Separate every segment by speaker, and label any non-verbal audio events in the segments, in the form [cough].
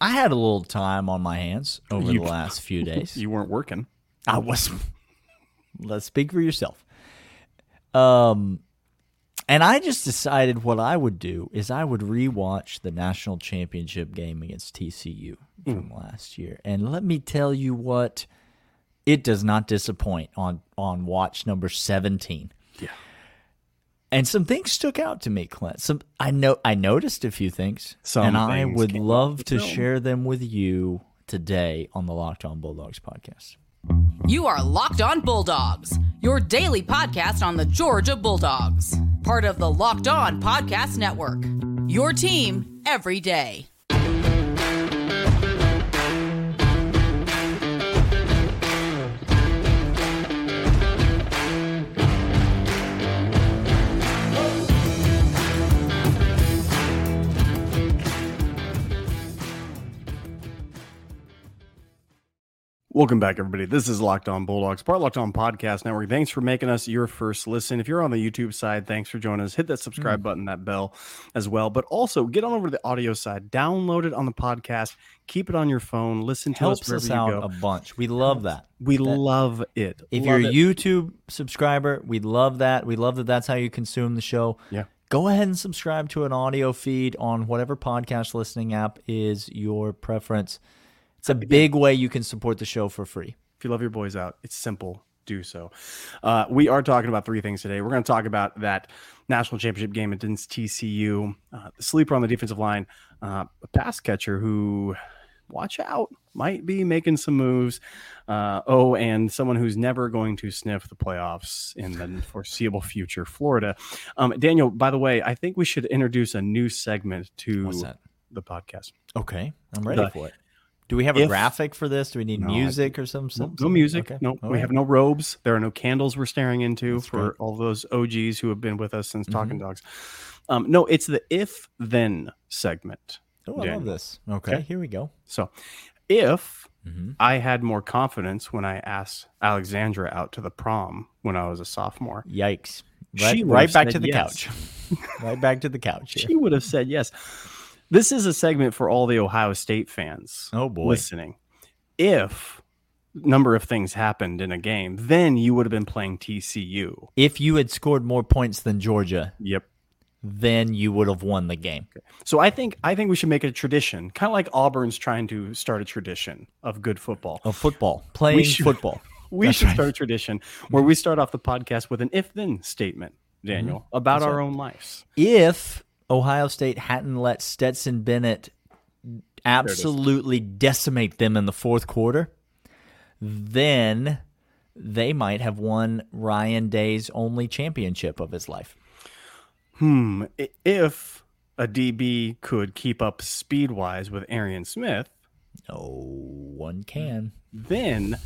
Speaker 1: I had a little time on my hands over
Speaker 2: You-
Speaker 1: the last [laughs] few days.
Speaker 2: You weren't working.
Speaker 1: I was. [laughs] Let's speak for yourself. Um, and I just decided what I would do is I would rewatch the national championship game against TCU from last year, and let me tell you what, it does not disappoint on on watch number seventeen.
Speaker 2: Yeah.
Speaker 1: And some things stuck out to me, Clint. Some I know I noticed a few things,
Speaker 2: Some
Speaker 1: and I would love to
Speaker 2: film.
Speaker 1: share them with you today on the Locked On Bulldogs podcast.
Speaker 3: You are Locked On Bulldogs, your daily podcast on the Georgia Bulldogs, part of the Locked On Podcast Network. Your team every day.
Speaker 2: Welcome back, everybody. This is Locked On Bulldogs, part Locked On Podcast Network. Thanks for making us your first listen. If you're on the YouTube side, thanks for joining us. Hit that subscribe mm. button, that bell as well. But also get on over to the audio side, download it on the podcast, keep it on your phone, listen to
Speaker 1: helps
Speaker 2: us wherever
Speaker 1: us
Speaker 2: you go.
Speaker 1: a bunch. We love that.
Speaker 2: we love it.
Speaker 1: If
Speaker 2: Love
Speaker 1: you're a
Speaker 2: it.
Speaker 1: YouTube subscriber, we love that. We love that that's how you consume the show.
Speaker 2: Yeah.
Speaker 1: Go ahead and subscribe to an audio feed on whatever podcast listening app is your preference. It's a big way you can support the show for free.
Speaker 2: If you love your boys out, it's simple. Do so. Uh, we are talking about three things today. We're going to talk about that national championship game against TCU, uh, the sleeper on the defensive line, uh, a pass catcher who, watch out, might be making some moves. Uh, oh, and someone who's never going to sniff the playoffs in the [laughs] foreseeable future, Florida. Um, Daniel, by the way, I think we should introduce a new segment to the podcast.
Speaker 1: Okay, I'm ready
Speaker 2: The-
Speaker 1: for it. Do we have a graphic for this? Do we need
Speaker 2: No, I
Speaker 1: music or some?
Speaker 2: No,
Speaker 1: some
Speaker 2: no music.
Speaker 1: Okay.
Speaker 2: No,
Speaker 1: all
Speaker 2: we have no robes. There are no candles we're staring into
Speaker 1: That's
Speaker 2: for
Speaker 1: right.
Speaker 2: all those OGs who have been with us since
Speaker 1: Mm-hmm.
Speaker 2: Talking Dogs. Um, no, it's the if then segment.
Speaker 1: Oh, I love this. Okay,
Speaker 2: Okay.
Speaker 1: here we go.
Speaker 2: So, if
Speaker 1: Mhm.
Speaker 2: I had more confidence when I asked Alexandra out to the prom when I was a sophomore,
Speaker 1: Yikes!
Speaker 2: She
Speaker 1: Right, right back to the
Speaker 2: yes.
Speaker 1: couch. [laughs] right back to the couch. [laughs] Here.
Speaker 2: she would have said yes. This is a segment for all the Ohio State fans.
Speaker 1: Oh boy.
Speaker 2: listening. If number of things happened in a game, then you would have been playing TCU.
Speaker 1: If you had scored more points than Georgia,
Speaker 2: Yep.
Speaker 1: then you would have won the game.
Speaker 2: So I think I think we should make it a tradition, kind of like Auburn's trying to start a tradition of good football.
Speaker 1: Of football, playing
Speaker 2: should-
Speaker 1: football.
Speaker 2: we
Speaker 1: That's
Speaker 2: should
Speaker 1: right.
Speaker 2: start a tradition where we start off the podcast with an if-then statement, Daniel, about
Speaker 1: Mm-hmm. That's
Speaker 2: our
Speaker 1: right.
Speaker 2: own lives.
Speaker 1: If Ohio State hadn't let Stetson Bennett absolutely decimate them in the fourth quarter, then they might have won Ryan Day's only championship of his life.
Speaker 2: Hmm. If a DB could keep up speed-wise with Arian Smith,
Speaker 1: No one can.
Speaker 2: then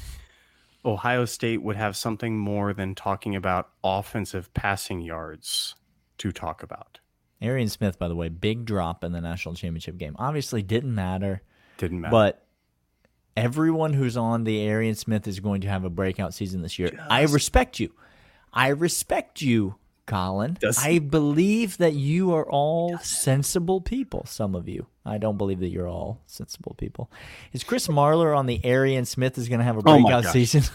Speaker 2: Ohio State would have something more than talking about offensive passing yards to talk about.
Speaker 1: Arian Smith, by the way, big drop in the national championship game. Obviously didn't matter,
Speaker 2: Didn't matter.
Speaker 1: but everyone who's on the Arian Smith is going to have a breakout season this year. I respect you. I respect you, Colin. I believe that you are all sensible people. Some of you. I don't believe that you're all sensible people. Is Chris Marler on the Arian Smith is going to have a
Speaker 2: Oh
Speaker 1: breakout
Speaker 2: gosh.
Speaker 1: season? [laughs]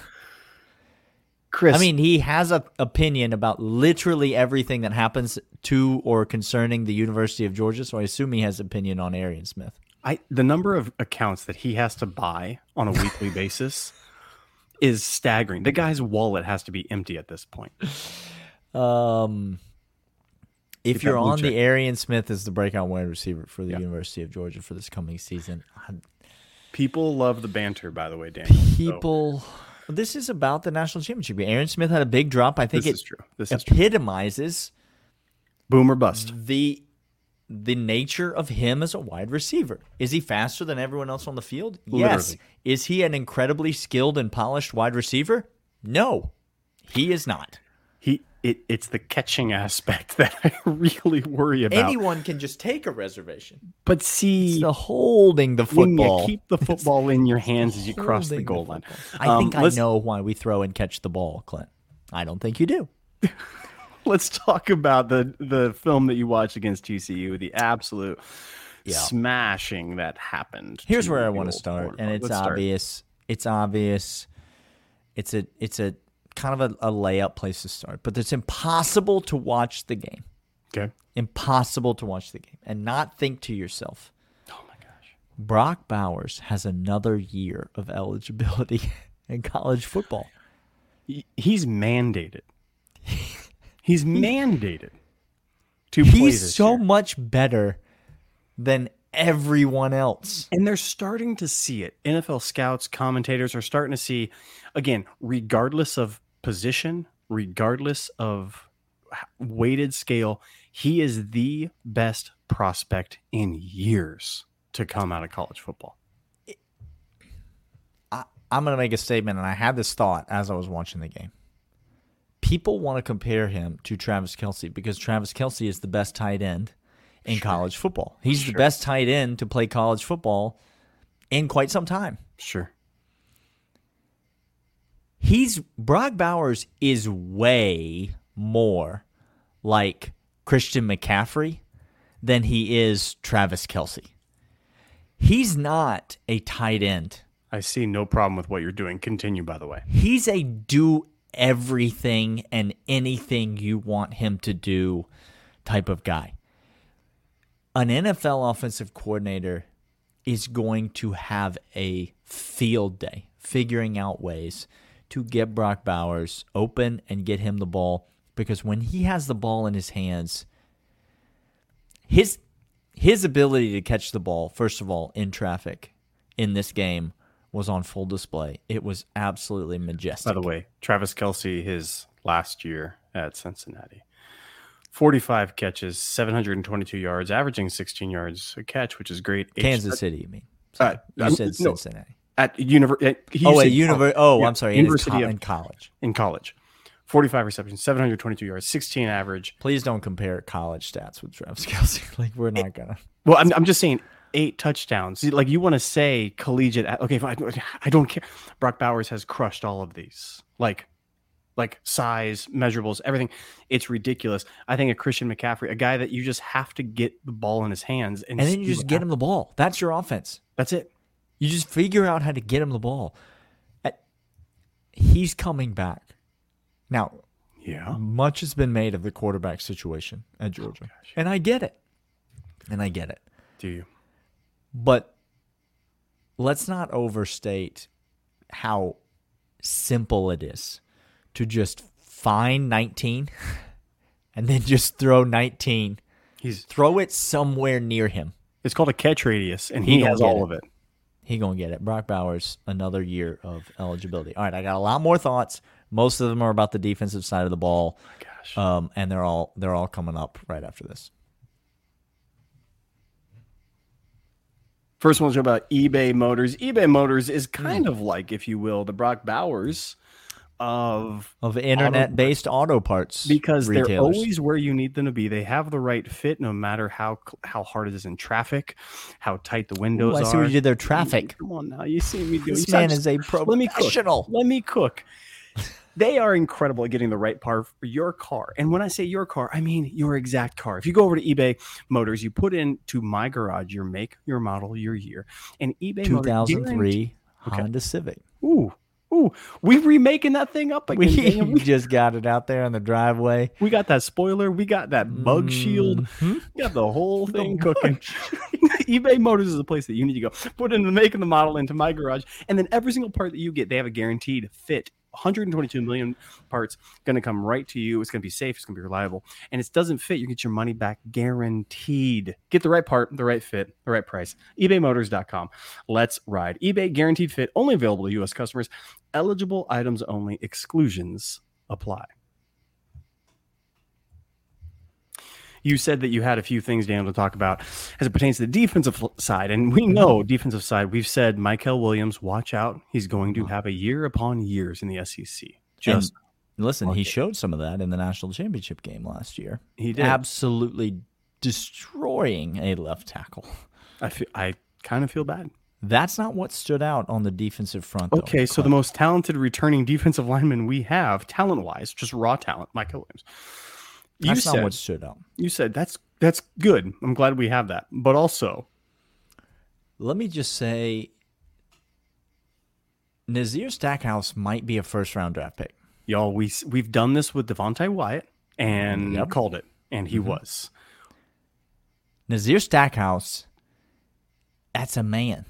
Speaker 2: Chris,
Speaker 1: I mean, he has an opinion about literally everything that happens to or concerning the University of Georgia. So I assume he has opinion on Arian Smith.
Speaker 2: I the number of accounts that he has to buy on a weekly [laughs] basis is staggering. The guy's wallet has to be empty at this point.
Speaker 1: Um, if
Speaker 2: Keep
Speaker 1: you're
Speaker 2: that blue
Speaker 1: on the. Arian Smith as the breakout wide receiver for the
Speaker 2: Yeah.
Speaker 1: University of Georgia for this coming season,
Speaker 2: People love the banter, by the way, Daniel. So,
Speaker 1: people. This is about the national championship. Arian Smith had a big drop. I think
Speaker 2: this
Speaker 1: it
Speaker 2: is true. This is true.
Speaker 1: epitomizes
Speaker 2: Boom or bust.
Speaker 1: the the nature of him as a wide receiver. Is he faster than everyone else on the field? Yes. Is he an incredibly skilled and polished wide receiver? No. He is not.
Speaker 2: He it, it's the catching aspect [laughs] that I really worry about.
Speaker 1: Anyone can just take a reservation.
Speaker 2: but
Speaker 1: It's
Speaker 2: see,
Speaker 1: the holding the
Speaker 2: when
Speaker 1: football.
Speaker 2: you keep the football in your hands as you cross the
Speaker 1: Holding
Speaker 2: goal line.
Speaker 1: I
Speaker 2: Um,
Speaker 1: think I know why we throw and catch the ball, Clint. I don't think you do. [laughs]
Speaker 2: Let's talk about the the film that you watched against TCU, the absolute
Speaker 1: Yeah.
Speaker 2: smashing that happened.
Speaker 1: Here's where I want to start,
Speaker 2: Florida
Speaker 1: and it's
Speaker 2: Let's start.
Speaker 1: obvious. It's obvious. It's a it's a kind of a, a layup place to start, but it's impossible to watch the game.
Speaker 2: Okay.
Speaker 1: Impossible to watch the game and not think to yourself,
Speaker 2: Oh my gosh.
Speaker 1: Brock Bowers has another year of eligibility [laughs] in college football.
Speaker 2: He's mandated. [laughs] He's mandated to play
Speaker 1: He's so
Speaker 2: year.
Speaker 1: much better than everyone else.
Speaker 2: And they're starting to see it. NFL scouts, commentators are starting to see, again, regardless of position, regardless of weighted scale, he is the best prospect in years to come out of college football.
Speaker 1: I'm going to make a statement, and I had this thought as I was watching the game. People want to compare him to Travis Kelce because Travis Kelce is the best tight end in college football. He's the best tight end to play college football in quite some time.
Speaker 2: Sure.
Speaker 1: He's Brock Bowers is way more like Christian McCaffrey than he is Travis Kelce. He's not a tight end.
Speaker 2: I see no problem with what you're doing. Continue, by the way.
Speaker 1: He's a do everything and anything you want him to do type of guy. An NFL offensive coordinator is going to have a field day figuring out ways to get Brock Bowers open and get him the ball because when he has the ball in his hands, his his ability to catch the ball, first of all, in traffic in this game was on full display. It was absolutely majestic.
Speaker 2: By the way, Travis Kelce, his last year at Cincinnati, 45 catches, 722 yards, averaging 16 yards a catch, which is great.
Speaker 1: Kansas City, you mean?
Speaker 2: Uh,
Speaker 1: you
Speaker 2: I'm-
Speaker 1: said Cincinnati.
Speaker 2: At, university.
Speaker 1: Oh, at
Speaker 2: to-
Speaker 1: univer- Oh,
Speaker 2: yeah,
Speaker 1: I'm sorry.
Speaker 2: University
Speaker 1: co-
Speaker 2: of-
Speaker 1: in college.
Speaker 2: in college. 45 receptions, 722 yards, 16 average.
Speaker 1: Please don't compare college stats with Travis Kelce. [laughs] Like we're not gonna.
Speaker 2: Well, I'm, I'm just saying eight touchdowns. Like you want to say collegiate. Okay, fine. I don't care. Brock Bowers has crushed all of these. Like, like size, measurables, everything. It's ridiculous. I think a Christian McCaffrey, a guy that you just have to get the ball in his hands, and,
Speaker 1: And then you just get him the ball. That's your offense.
Speaker 2: That's it.
Speaker 1: You just figure out how to get him the ball. He's coming back. Now,
Speaker 2: Yeah.
Speaker 1: much has been made of the quarterback situation at oh, Georgia. and I get it. And I get it.
Speaker 2: Do you?
Speaker 1: But let's not overstate how simple it is to just find 19 [laughs] and then just throw 19,
Speaker 2: He's.
Speaker 1: throw it somewhere near him.
Speaker 2: It's called a catch radius, and
Speaker 1: He
Speaker 2: he, has all
Speaker 1: it.
Speaker 2: of it.
Speaker 1: He gonna get it. Brock Bowers, another year of eligibility. All right, I got a lot more thoughts. Most of them are about the defensive side of the ball,
Speaker 2: Gosh.
Speaker 1: um, and they're all they're all coming up right after this.
Speaker 2: First one's about eBay Motors. eBay Motors is kind of like, if you will, the Brock Bowers of
Speaker 1: Of internet-based auto parts,
Speaker 2: because they're always where you need them to be. They have the right fit, no matter how how hard it is in traffic, how tight the windows
Speaker 1: Ooh, I
Speaker 2: are.
Speaker 1: see what you did there. Traffic.
Speaker 2: Come on now, you see me doing.
Speaker 1: This man
Speaker 2: just-
Speaker 1: is a [laughs]
Speaker 2: Let me cook.
Speaker 1: professional.
Speaker 2: Let me cook. They are incredible at getting the right part for your car. And when I say your car, I mean your exact car. If you go over to eBay Motors, you put into my garage your make, your model, your year, and eBay Motors
Speaker 1: 2003
Speaker 2: Okay.
Speaker 1: Honda Civic.
Speaker 2: Ooh, ooh, we remaking that thing up again.
Speaker 1: We
Speaker 2: we, [laughs]
Speaker 1: just got it out there in the driveway.
Speaker 2: we got that spoiler. We got that bug shield.
Speaker 1: Mhm.
Speaker 2: We got the whole thing cooking. [laughs] eBay Motors is the place that you need to go. Put in the make and the model into my garage, and then every single part that you get, they have a guaranteed fit. 122 million parts going to come right to you. It's going to be safe. It's going to be reliable. And it doesn't fit. You get your money back guaranteed. Get the right part, the right fit, the right price. ebaymotors.com. Let's ride. eBay guaranteed fit only available to U.S. customers. Eligible items only. Exclusions apply. You said that you had a few things, Daniel, to talk about as it pertains to the defensive side. And we mm-hmm. know defensive side, we've said Mykel Williams, watch out. He's going to have a year upon years in the SEC. Just
Speaker 1: And listen, he
Speaker 2: Okay.
Speaker 1: showed some of that in the national championship game last year.
Speaker 2: he did.
Speaker 1: Absolutely destroying a left tackle.
Speaker 2: I feel, I kind of feel bad.
Speaker 1: That's not what stood out on the defensive front. though.
Speaker 2: Okay, so the most talented returning defensive lineman we have, talent wise, just raw talent, Mykel Williams. You
Speaker 1: that's
Speaker 2: said,
Speaker 1: not what stood out.
Speaker 2: you said that's that's good. I'm glad we have that. But also,
Speaker 1: let me just say Nazir Stackhouse might be a first round draft pick.
Speaker 2: Y'all, we we've done this with Devonte Wyatt and
Speaker 1: Yep.
Speaker 2: called it, and he
Speaker 1: Mhm.
Speaker 2: was.
Speaker 1: Nazir Stackhouse, that's a man.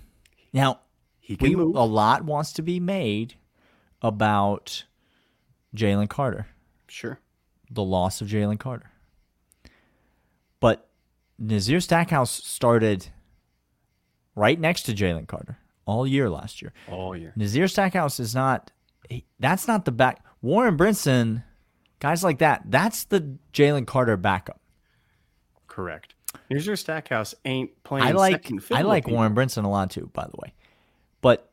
Speaker 1: Now,
Speaker 2: He can
Speaker 1: we, a lot wants to be made about Jalen Carter,
Speaker 2: Sure.
Speaker 1: The loss of Jalen Carter. But Nazir Stackhouse started right next to Jalen Carter all year last year.
Speaker 2: All year.
Speaker 1: Nazir Stackhouse is not, that's not the back. Warren Brinson, guys like that. That's the Jalen Carter backup.
Speaker 2: Correct. Your Stackhouse ain't playing.
Speaker 1: I like I like. Warren Brinson a lot too, by the way. But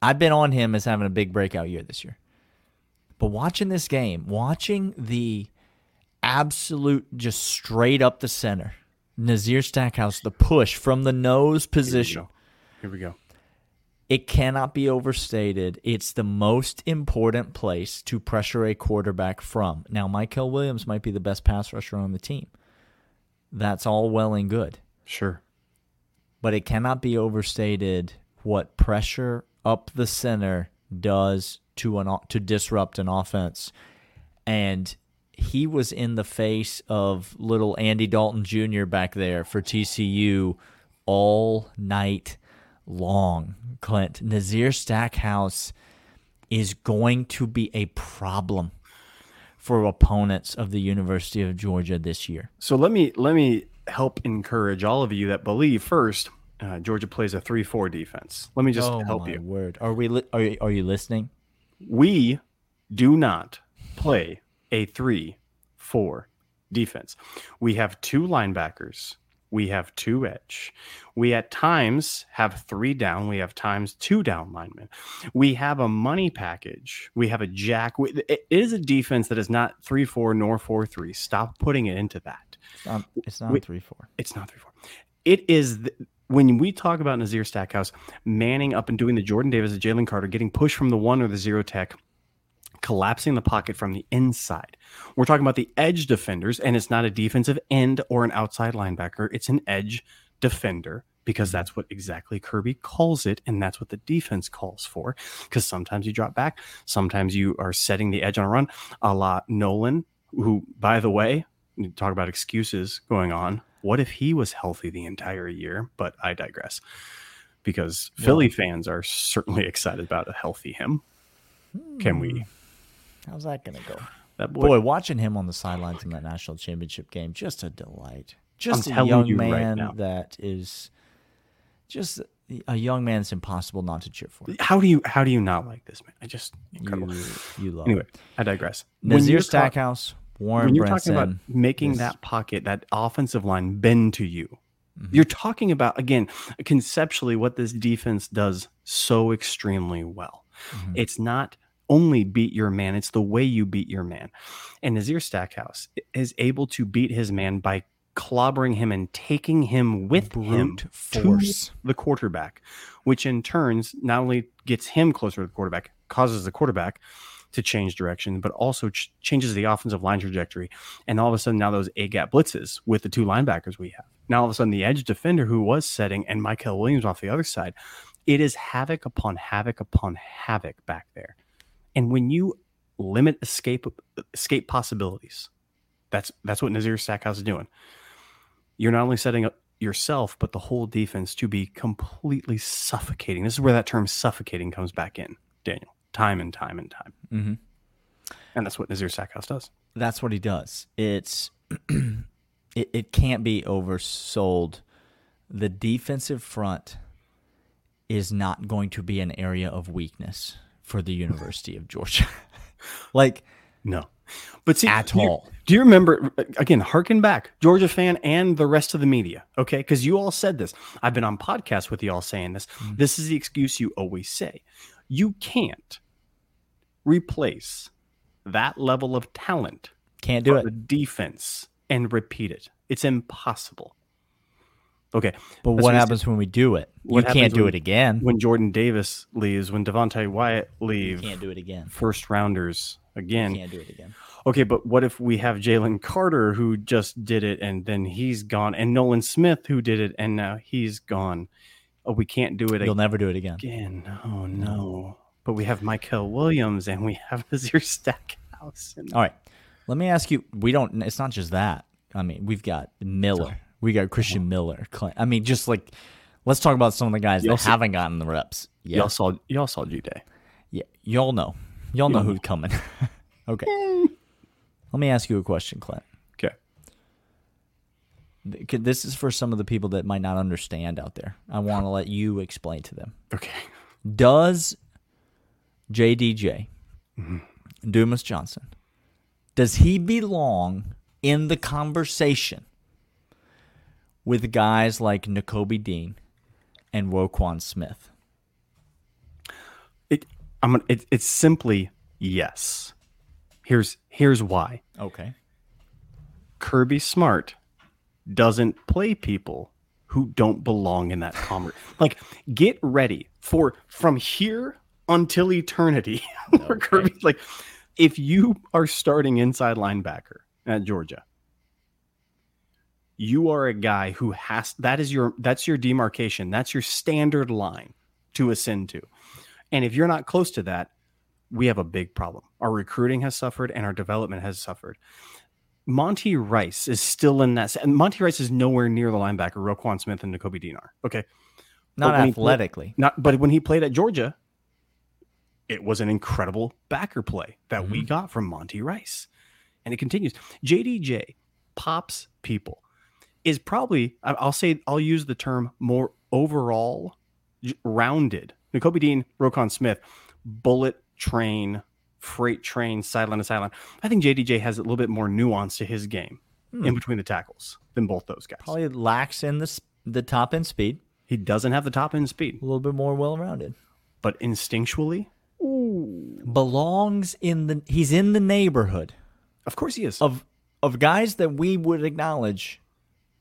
Speaker 1: I've been on him as having a big breakout year this year. But watching this game, watching the absolute just straight up the center, Nazir Stackhouse, the push from the nose
Speaker 2: Here we
Speaker 1: position.
Speaker 2: go. Here we go.
Speaker 1: It cannot be overstated. It's the most important place to pressure a quarterback from. Now, Mykel Williams might be the best pass rusher on the team. That's all well and good.
Speaker 2: Sure.
Speaker 1: But it cannot be overstated what pressure up the center does to an to disrupt an offense. And he was in the face of little Andy Dalton Jr. back there for TCU all night long. Clint Nazir Stackhouse is going to be a problem for opponents of the University of Georgia this year.
Speaker 2: So let me let me help encourage all of you that believe first. Uh, Georgia plays a three-four defense. Let me just help
Speaker 1: Oh my
Speaker 2: you.
Speaker 1: word! Are we? Li- are you, are you listening?
Speaker 2: We do not play a three-four defense. We have two linebackers. We have two edge. We at times have three down. We have times two down linemen. We have a money package. We have a jack. It is a defense that is not three four nor four three. Stop putting it into that.
Speaker 1: It's not. It's not
Speaker 2: Wait.
Speaker 1: three four.
Speaker 2: It's not three four. It is th- when we talk about Nazir Stackhouse manning up and doing the Jordan Davis, the Jalen Carter, getting pushed from the one or the zero tech, collapsing the pocket from the inside. We're talking about the edge defenders, and it's not a defensive end or an outside linebacker. It's an edge defender because that's what exactly Kirby calls it, and that's what the defense calls for. Because sometimes you drop back, sometimes you are setting the edge on a run, a la Nolan, who, by the way, you talk about excuses going on. What if he was healthy the entire year? But I digress. Because Philly fans are certainly [laughs] excited about a healthy him. Can we? Hmm.
Speaker 1: How's that gonna go?
Speaker 2: That boy,
Speaker 1: Boy, watching him on the sidelines in that national championship game, just a delight. Just a young
Speaker 2: you right
Speaker 1: man
Speaker 2: now.
Speaker 1: that is just a young man. It's impossible not to cheer for.
Speaker 2: how do you how do you not like this man? I just incredible.
Speaker 1: You, you love
Speaker 2: anyway. I digress.
Speaker 1: Nazir Stackhouse, Warren
Speaker 2: when you're talking about making
Speaker 1: is-
Speaker 2: that pocket, that offensive line bend to you,
Speaker 1: Mm-hmm.
Speaker 2: you're talking about again conceptually what this defense does so extremely well.
Speaker 1: Mhm.
Speaker 2: It's not only beat your man; it's the way you beat your man. And Nazir Stackhouse is able to beat his man by clobbering him and taking him with him
Speaker 1: force.
Speaker 2: to the quarterback, which in turns not only gets him closer to the quarterback, causes the quarterback to change direction, but also ch- changes the offensive line trajectory. And all of a sudden, now those A gap blitzes with the two linebackers we have. Now all of a sudden, the edge defender who was setting and Mykel Williams off the other side, it is havoc upon havoc upon havoc back there. And when you limit escape escape possibilities, that's that's what Nazir Stackhouse is doing. You're not only setting up yourself, but the whole defense to be completely suffocating. This is where that term suffocating comes back in, Daniel. Time and time and time.
Speaker 1: Mhm.
Speaker 2: And that's what Nazir Stackhouse does.
Speaker 1: That's what he does. It's [clears throat] it, it can't be oversold. The defensive front is not going to be an area of weakness for the University of Georgia. [laughs] like
Speaker 2: No. But see,
Speaker 1: At
Speaker 2: do you-
Speaker 1: all.
Speaker 2: do you remember again? Harken back, Georgia fan and the rest of the media. Okay, because you all said this. I've been on podcasts with you all saying this.
Speaker 1: Mm.
Speaker 2: This is the excuse you always say. You can't replace that level of talent
Speaker 1: can't do it.
Speaker 2: the defense and repeat it. It's impossible. Okay,
Speaker 1: But
Speaker 2: that's
Speaker 1: what happens when we do it?
Speaker 2: What
Speaker 1: you can't do
Speaker 2: when-
Speaker 1: it again.
Speaker 2: when Jordan Davis leaves, when Devonte Wyatt
Speaker 1: leaves.
Speaker 2: You
Speaker 1: can't do it again.
Speaker 2: first rounders again.
Speaker 1: You can't do it again.
Speaker 2: Okay, but what if we have Jalen Carter who just did it and then he's gone, and Nolan Smith who did it and now he's gone? Oh, we can't do it
Speaker 1: You'll never do it again.
Speaker 2: again. Oh no! But we have Mykel Williams and we have [laughs] Nazir Stackhouse. And
Speaker 1: All right. Let me ask you. We don't. It's not just that. I mean, we've got Miller. We got Christen uh-huh. Miller. Clint. I mean, just like let's talk about some of the guys
Speaker 2: Y'all
Speaker 1: that
Speaker 2: see-
Speaker 1: haven't gotten the reps. Yeah,
Speaker 2: y'all saw y'all saw G Day.
Speaker 1: yeah. Y'all know. Y'all know who's coming. [laughs] okay. Let me ask you a question, Clint. This is for some of the people that might not understand out there. I want to let you explain to them.
Speaker 2: Okay.
Speaker 1: Does JDJ,
Speaker 2: Mm-hmm.
Speaker 1: Dumas Johnson, does he belong in the conversation with guys like Nakobe Dean and Roquan Smith?
Speaker 2: It I'm it, it's simply yes. Here's here's why.
Speaker 1: Okay.
Speaker 2: Kirby Smart doesn't play people who don't belong in that commerce. like, get ready for from here until eternity. [laughs] where Kirby, like, if you are starting inside linebacker at Georgia, you are a guy who has that is your that's your demarcation. That's your standard line to ascend to. And if you're not close to that, we have a big problem. Our recruiting has suffered and our development has suffered. Monty Rice is still in that. And Monty Rice is nowhere near the linebacker Roquan Smith and Nakobe Dinar. Okay,
Speaker 1: Not
Speaker 2: But when he played-
Speaker 1: athletically.
Speaker 2: not. But when he played at Georgia, it was an incredible backer play that we mm-hmm. got from Monty Rice, and it continues. JDJ pops people is probably. I'll say I'll use the term more overall rounded. Nakobe Dean, Roquan Smith, bullet train, freight train, sideline to sideline. I think JDJ has a little bit more nuance to his game in hmm. between the tackles than both those guys.
Speaker 1: Probably lacks in the the top end speed.
Speaker 2: He doesn't have the top end speed,
Speaker 1: A little bit more well rounded.
Speaker 2: but instinctually,
Speaker 1: Belongs in the. He's in the neighborhood
Speaker 2: of course he is.
Speaker 1: of of guys that we would acknowledge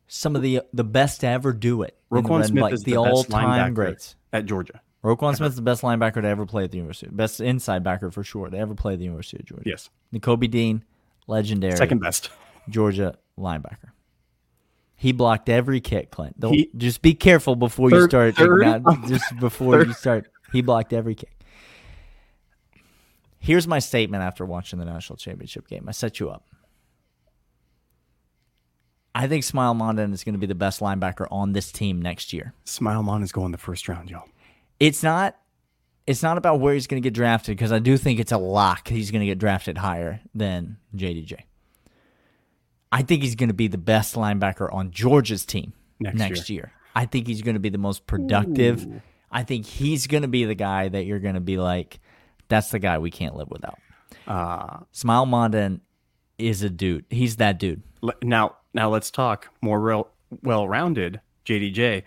Speaker 1: some of the the best to ever do it.
Speaker 2: Roquan Smith is
Speaker 1: the,
Speaker 2: the,
Speaker 1: all time greats.
Speaker 2: at Georgia.
Speaker 1: Roquan Smith's the best linebacker to ever play at the University. Best inside backer for sure to ever play at the University of Georgia.
Speaker 2: Yes,
Speaker 1: Nakobe Dean, legendary
Speaker 2: second best.
Speaker 1: Georgia linebacker. He blocked every kick, Clint. Don't,
Speaker 2: He-
Speaker 1: just be careful before you start.
Speaker 2: third-
Speaker 1: not- just before
Speaker 2: third.
Speaker 1: you start, he blocked every kick. Here's my statement after watching the national championship game. I set you up. I think Smael Mondon is going to be the best linebacker on this team next year.
Speaker 2: Smael Mon is going the first round, y'all.
Speaker 1: It's not. It's not about where he's going to get drafted because I do think it's a lock. He's going to get drafted higher than JDJ. I think he's going to be the best linebacker on Georgia's team
Speaker 2: Next
Speaker 1: next, year. I think he's going to be the most productive. I think he's going to be the guy that you're going to be like, that's the guy we can't live without.
Speaker 2: Uh,
Speaker 1: Smael Mondon is a dude. He's that dude.
Speaker 2: now, now let's talk more real, well-rounded. JDJ.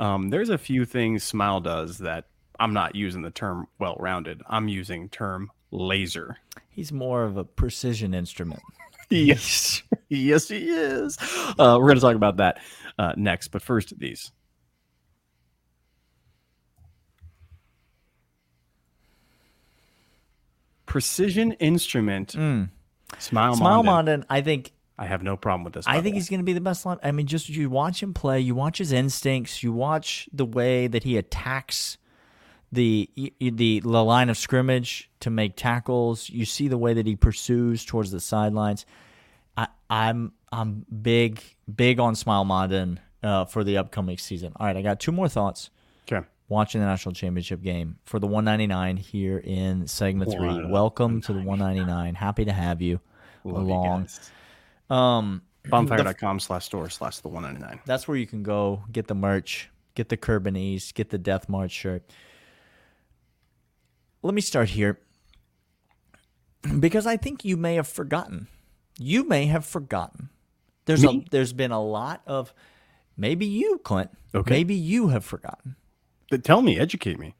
Speaker 2: Um, there's a few things Smael does that I'm not using the term well-rounded. I'm using term laser.
Speaker 1: He's more of a precision instrument. [laughs]
Speaker 2: Yes, yes, he is. Uh, we're going to talk about that uh, next, but first these. Precision instrument. Smael,
Speaker 1: Smael
Speaker 2: Mondon.
Speaker 1: Mondon, I think
Speaker 2: I have no problem with this.
Speaker 1: I think he's going to be the best line. I mean, just you watch him play, you watch his instincts, you watch the way that he attacks the the the line of scrimmage to make tackles. You see the way that he pursues towards the sidelines. I, I'm I'm big big on Smael Mondon uh, for the upcoming season. All right, I got two more thoughts.
Speaker 2: okay.
Speaker 1: Watching the national championship game for the 199 here in segment three. Welcome to the 199. Happy to have you
Speaker 2: Love you
Speaker 1: along.
Speaker 2: guys.
Speaker 1: Um,
Speaker 2: Bonfire.com slash store slash the 199.
Speaker 1: That's where you can go get the merch, get the Curbanese, get the Death March shirt. Let me start here because I think you may have forgotten. You may have forgotten. There's a there's been a lot of maybe you, Clint.
Speaker 2: Okay.
Speaker 1: Maybe you have forgotten.
Speaker 2: But tell me, educate me.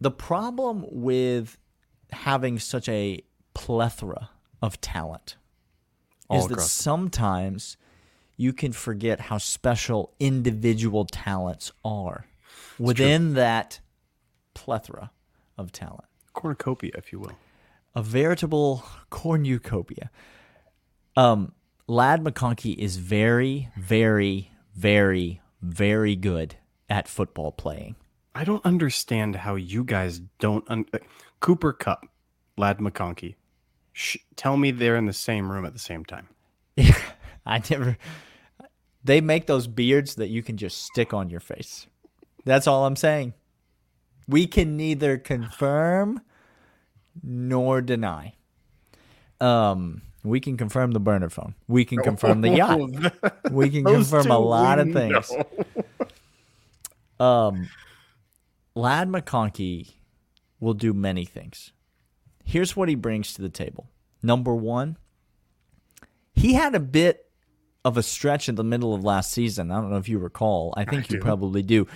Speaker 1: The problem with having such a plethora of talent
Speaker 2: All
Speaker 1: is that sometimes you can forget how special individual talents are within that plethora of talent.
Speaker 2: Cornucopia, if you will.
Speaker 1: A veritable cornucopia. Um, Ladd McConkey is very, very, very, very good at football playing.
Speaker 2: I don't understand how you guys don't. Un- Cooper Kupp, Ladd McConkey. Sh- tell me they're in the same room at the same time. [laughs]
Speaker 1: I never. They make those beards that you can just stick on your face. That's all I'm saying. We can neither confirm nor deny. Um, we can confirm the burner phone. We can [laughs] confirm the yacht. We can [laughs] confirm a lot of things. Um, Ladd McConkey will do many things. Here's what he brings to the table. Number one, he had a bit of a stretch in the middle of last season. I don't know if you recall. I think you
Speaker 2: do.
Speaker 1: probably do,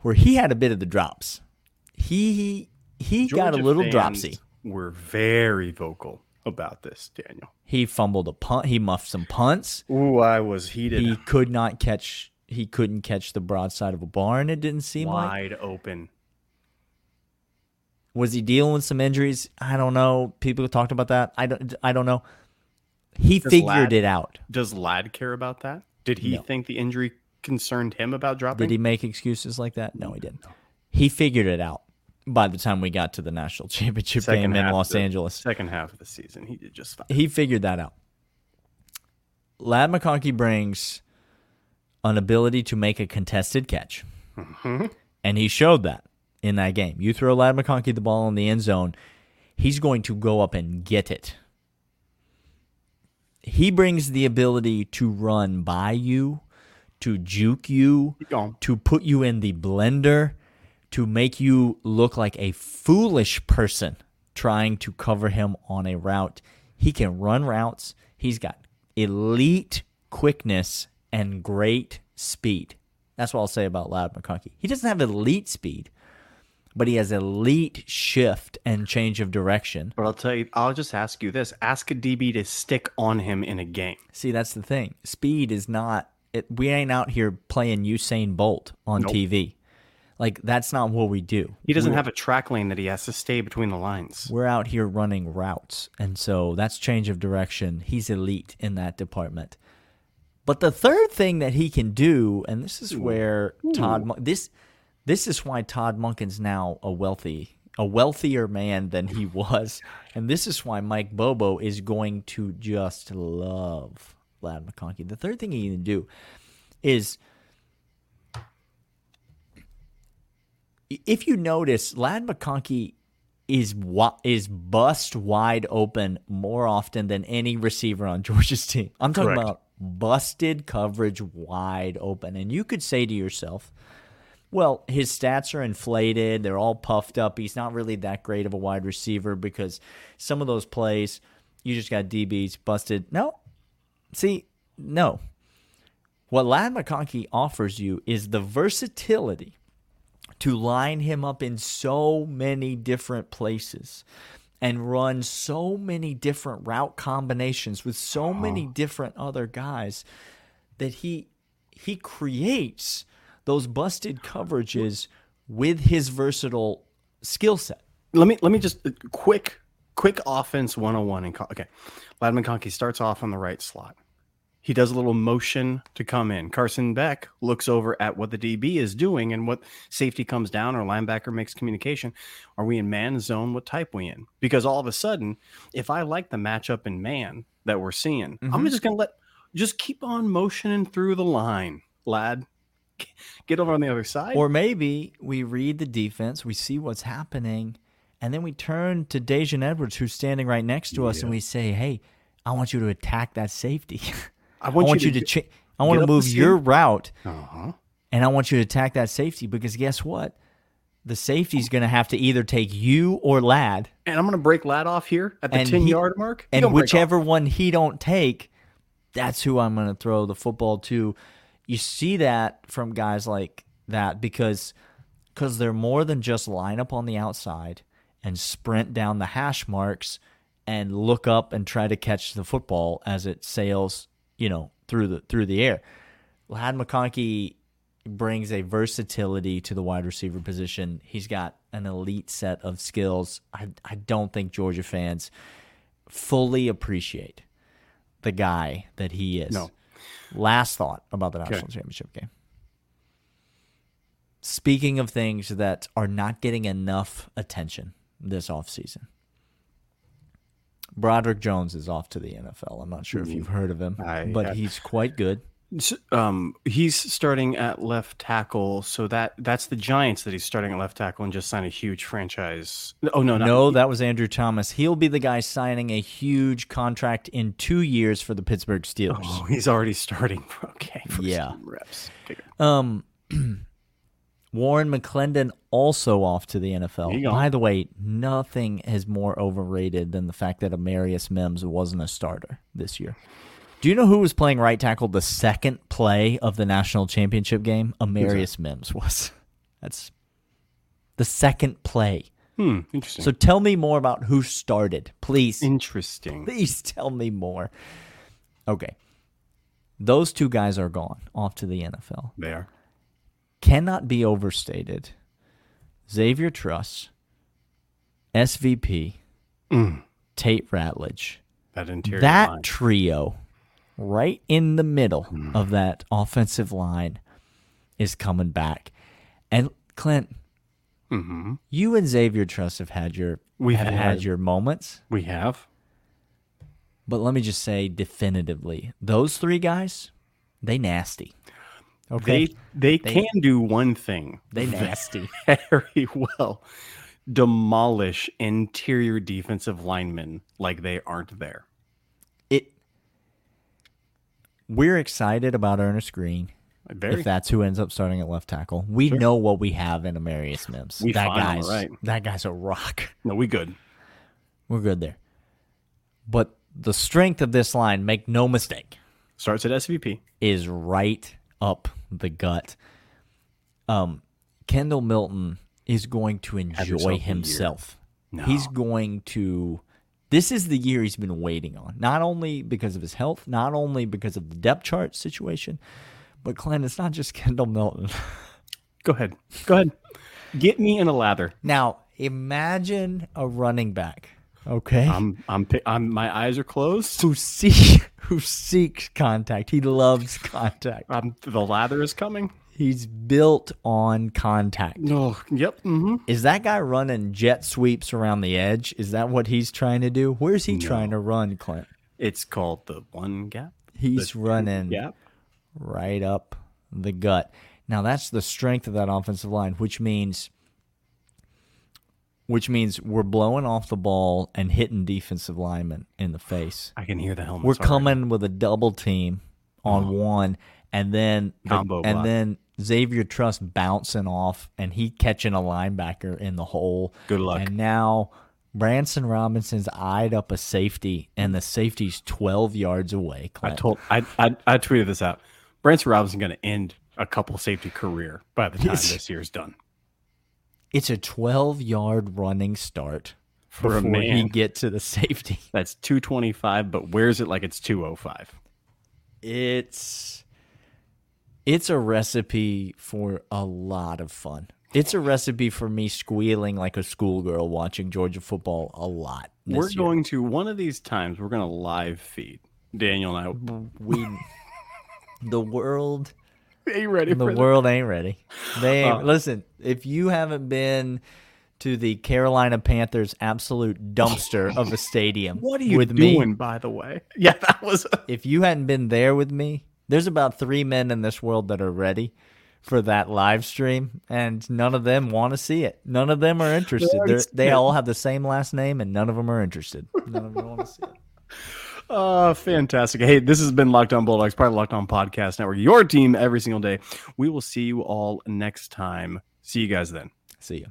Speaker 1: where he had a bit of the drops. He he got a little dropsy.
Speaker 2: Were very vocal about this, Daniel.
Speaker 1: He fumbled a punt. He muffed some punts.
Speaker 2: Ooh, I was heated,
Speaker 1: He could not catch. He couldn't catch the broadside of a barn. It didn't seem like.
Speaker 2: wide open.
Speaker 1: Was he dealing with some injuries? I don't know. People talked about that. I don't. I don't know. He
Speaker 2: Does
Speaker 1: figured it out.
Speaker 2: Does Ladd care about that? Did he
Speaker 1: No.
Speaker 2: think the injury concerned him about dropping?
Speaker 1: Did he make excuses like that? No, he didn't. He figured it out by the time we got to the national [laughs] championship
Speaker 2: Second
Speaker 1: game in Los
Speaker 2: the-
Speaker 1: Angeles.
Speaker 2: Second half of the season, he did just fine.
Speaker 1: He figured that out. Ladd McConkey brings an ability to make a contested catch. Mm-hmm. And he showed that in that game. You throw Ladd McConkey the ball in the end zone, he's going to go up and get it. He brings the ability to run by you, to juke you, to put you in the blender, to make you look like a foolish person trying to cover him on a route. He can run routes. He's got elite quickness and great speed. That's what I'll say about Ladd McConkey. He doesn't have elite speed, but he has elite shift and change of direction.
Speaker 2: But I'll tell you, I'll just ask you this: ask a DB to stick on him in a game.
Speaker 1: See, that's the thing. Speed is not. It, we ain't out here playing Usain Bolt on
Speaker 2: Nope.
Speaker 1: TV. Like that's not what we do.
Speaker 2: He doesn't
Speaker 1: We're-
Speaker 2: have a track lane that he has to stay between the lines.
Speaker 1: we're out here running routes and so that's change of direction he's elite in that department but the third thing that he can do and this is where todd Mon- this this is why todd monken's now a wealthy a wealthier man than he [laughs] was and this is why mike bobo is going to just love ladd mcconkey the third thing he can do is if you notice, Ladd McConkey is wa- is bust wide open more often than any receiver on Georgia's team. I'm talking
Speaker 2: Correct.
Speaker 1: about busted coverage wide open, and you could say to yourself, "Well, his stats are inflated; they're all puffed up. He's not really that great of a wide receiver because some of those plays, you just got DBs busted." No, see, no. What Ladd McConkey offers you is the versatility to line him up in so many different places and run so many different route combinations with so many uh-huh. different other guys that he he creates those busted coverages with his versatile skill set.
Speaker 2: Let me let me just uh, quick quick offense 101 and okay. Ladd McConkey starts off on the right slot. He does a little motion to come in. Carson Beck looks over at what the DB is doing and what safety comes down or linebacker makes communication. Are we in man zone? What type we in? Because all of a sudden, if I like the matchup in man that we're seeing, I'm just gonna let just keep on motioning through the line, lad. [laughs] Get over on the other side.
Speaker 1: Or maybe we read the defense, we see what's happening, and then we turn to Dejan Edwards, who's standing right next to us, and we say, "Hey, I want you to attack that safety. [laughs]
Speaker 2: I want,
Speaker 1: you to, cha- I want to
Speaker 2: get up the
Speaker 1: move your route,
Speaker 2: uh-huh.
Speaker 1: and I want you to attack that safety because guess what? The safety's going to have to either take you or Ladd,
Speaker 2: And I'm going to break Ladd off here at the 10
Speaker 1: he-
Speaker 2: yard mark. He
Speaker 1: and whichever one he don't take, that's who I'm going to throw the football to. You see that from guys like that because because they're more than just line up on the outside and sprint down the hash marks and look up and try to catch the football as it sails, you know, through the through the air. Ladd McConkey brings a versatility to the wide receiver position. He's got an elite set of skills. I I don't think Georgia fans fully appreciate the guy that he is.
Speaker 2: No.
Speaker 1: Last thought about the national championship game. speaking of things that are not getting enough attention this offseason, Broderick Jones is off to the NFL. I'm not sure if you've heard of him,
Speaker 2: I
Speaker 1: but
Speaker 2: have.
Speaker 1: he's quite good.
Speaker 2: Um, he's starting at left tackle, so that that's the Giants that he's starting at left tackle and just signed a huge franchise. Oh no,
Speaker 1: No, that was Andrew Thomas. He'll be the guy signing a huge contract in two years for the Pittsburgh Steelers.
Speaker 2: Oh, he's already starting. [laughs] Okay, for
Speaker 1: Yeah.
Speaker 2: reps.
Speaker 1: Um, [clears throat] Warren McClendon also off to the NFL.
Speaker 2: There you go.
Speaker 1: By the way, nothing is more overrated than the fact that Amarius Mims wasn't a starter this year. Do you know who was playing right tackle the second play of the national championship game? Amarius Mims was. [laughs] That's the second play.
Speaker 2: Hmm, interesting.
Speaker 1: So tell me more about who started, please.
Speaker 2: interesting.
Speaker 1: Please tell me more. Okay. Those two guys are gone off to the NFL.
Speaker 2: They are.
Speaker 1: Cannot be overstated. Xavier Truss, SVP, Tate Ratledge.
Speaker 2: That interior
Speaker 1: that
Speaker 2: line.
Speaker 1: trio right in the middle of that offensive line is coming back. And Clint,
Speaker 2: Mhm.
Speaker 1: you and Xavier Truss have had your
Speaker 2: We've
Speaker 1: had
Speaker 2: had-
Speaker 1: your moments.
Speaker 2: We have.
Speaker 1: But let me just say definitively, those three guys, they nasty. Okay.
Speaker 2: They they can do one thing.
Speaker 1: They [laughs] nasty.
Speaker 2: very well. Demolish interior defensive linemen like they aren't there.
Speaker 1: it we're excited about Earnest Greene
Speaker 2: Very
Speaker 1: if that's who ends up starting at left tackle. We know what we have in Amarius Mims.
Speaker 2: We
Speaker 1: that guy's
Speaker 2: right.
Speaker 1: that guy's a rock.
Speaker 2: no, we good.
Speaker 1: We're good there. But the strength of this line, make no mistake,
Speaker 2: Starts at SVP.
Speaker 1: is right up the gut. Um, Kendall Milton is going to enjoy himself.
Speaker 2: No.
Speaker 1: He's going to. This is the year he's been waiting on. Not only because of his health, not only because of the depth chart situation, but Clint, it's not just [laughs] Kendall Milton.
Speaker 2: Go ahead. Go ahead. Get me in a lather.
Speaker 1: now, imagine a running back, okay,
Speaker 2: I'm I'm I'm my eyes are closed.
Speaker 1: who seek [laughs] who seeks contact. He loves contact.
Speaker 2: Um, the lather is coming.
Speaker 1: He's built on contact.
Speaker 2: No. Yep. hmm
Speaker 1: Is that guy running jet sweeps around the edge? Is that what he's trying to do? Where's he trying to run, Clint?
Speaker 2: It's called the one gap.
Speaker 1: He's running
Speaker 2: Gap.
Speaker 1: right up the gut. Now that's the strength of that offensive line, which means which means we're blowing off the ball and hitting defensive linemen in the face.
Speaker 2: I can hear the helmet.
Speaker 1: We're coming with a double team on one, and then the- and
Speaker 2: block.
Speaker 1: then Xavier Truss bouncing off, and he catching a linebacker in the hole.
Speaker 2: Good luck.
Speaker 1: And now Branson Robinson's eyed up a safety, and the safety's twelve yards away.
Speaker 2: I told I, I I tweeted this out. Branson Robinson going to end a couple safety career by the time [laughs] this year's done.
Speaker 1: It's a twelve yard running start
Speaker 2: For a
Speaker 1: before he get to the safety.
Speaker 2: That's 225, but where's it like it's 205.
Speaker 1: It's it's a recipe for a lot of fun. It's a recipe for me squealing like a schoolgirl watching Georgia football a lot. this
Speaker 2: We're
Speaker 1: year.
Speaker 2: going to one of these times. We're going to live feed Daniel and I.
Speaker 1: we the world
Speaker 2: Are you ready
Speaker 1: the
Speaker 2: for
Speaker 1: world ain't ready. They ain't,
Speaker 2: Uh,
Speaker 1: listen. If you haven't been to the Carolina Panthers absolute dumpster of a stadium,
Speaker 2: What are you
Speaker 1: with me?
Speaker 2: doing, by the way? [laughs] Yeah, that was.
Speaker 1: if you hadn't been there with me, there's about three men in this world that are ready for that live stream, and none of them want to see it. None of them are interested. They're, they all have the same last name, and none of them are interested. [laughs] None of them want to see it.
Speaker 2: Oh, fantastic. Hey, this has been Locked On Bulldogs, part of Locked On Podcast Network, your team every single day. We will see you all next time. See you guys then.
Speaker 1: See you.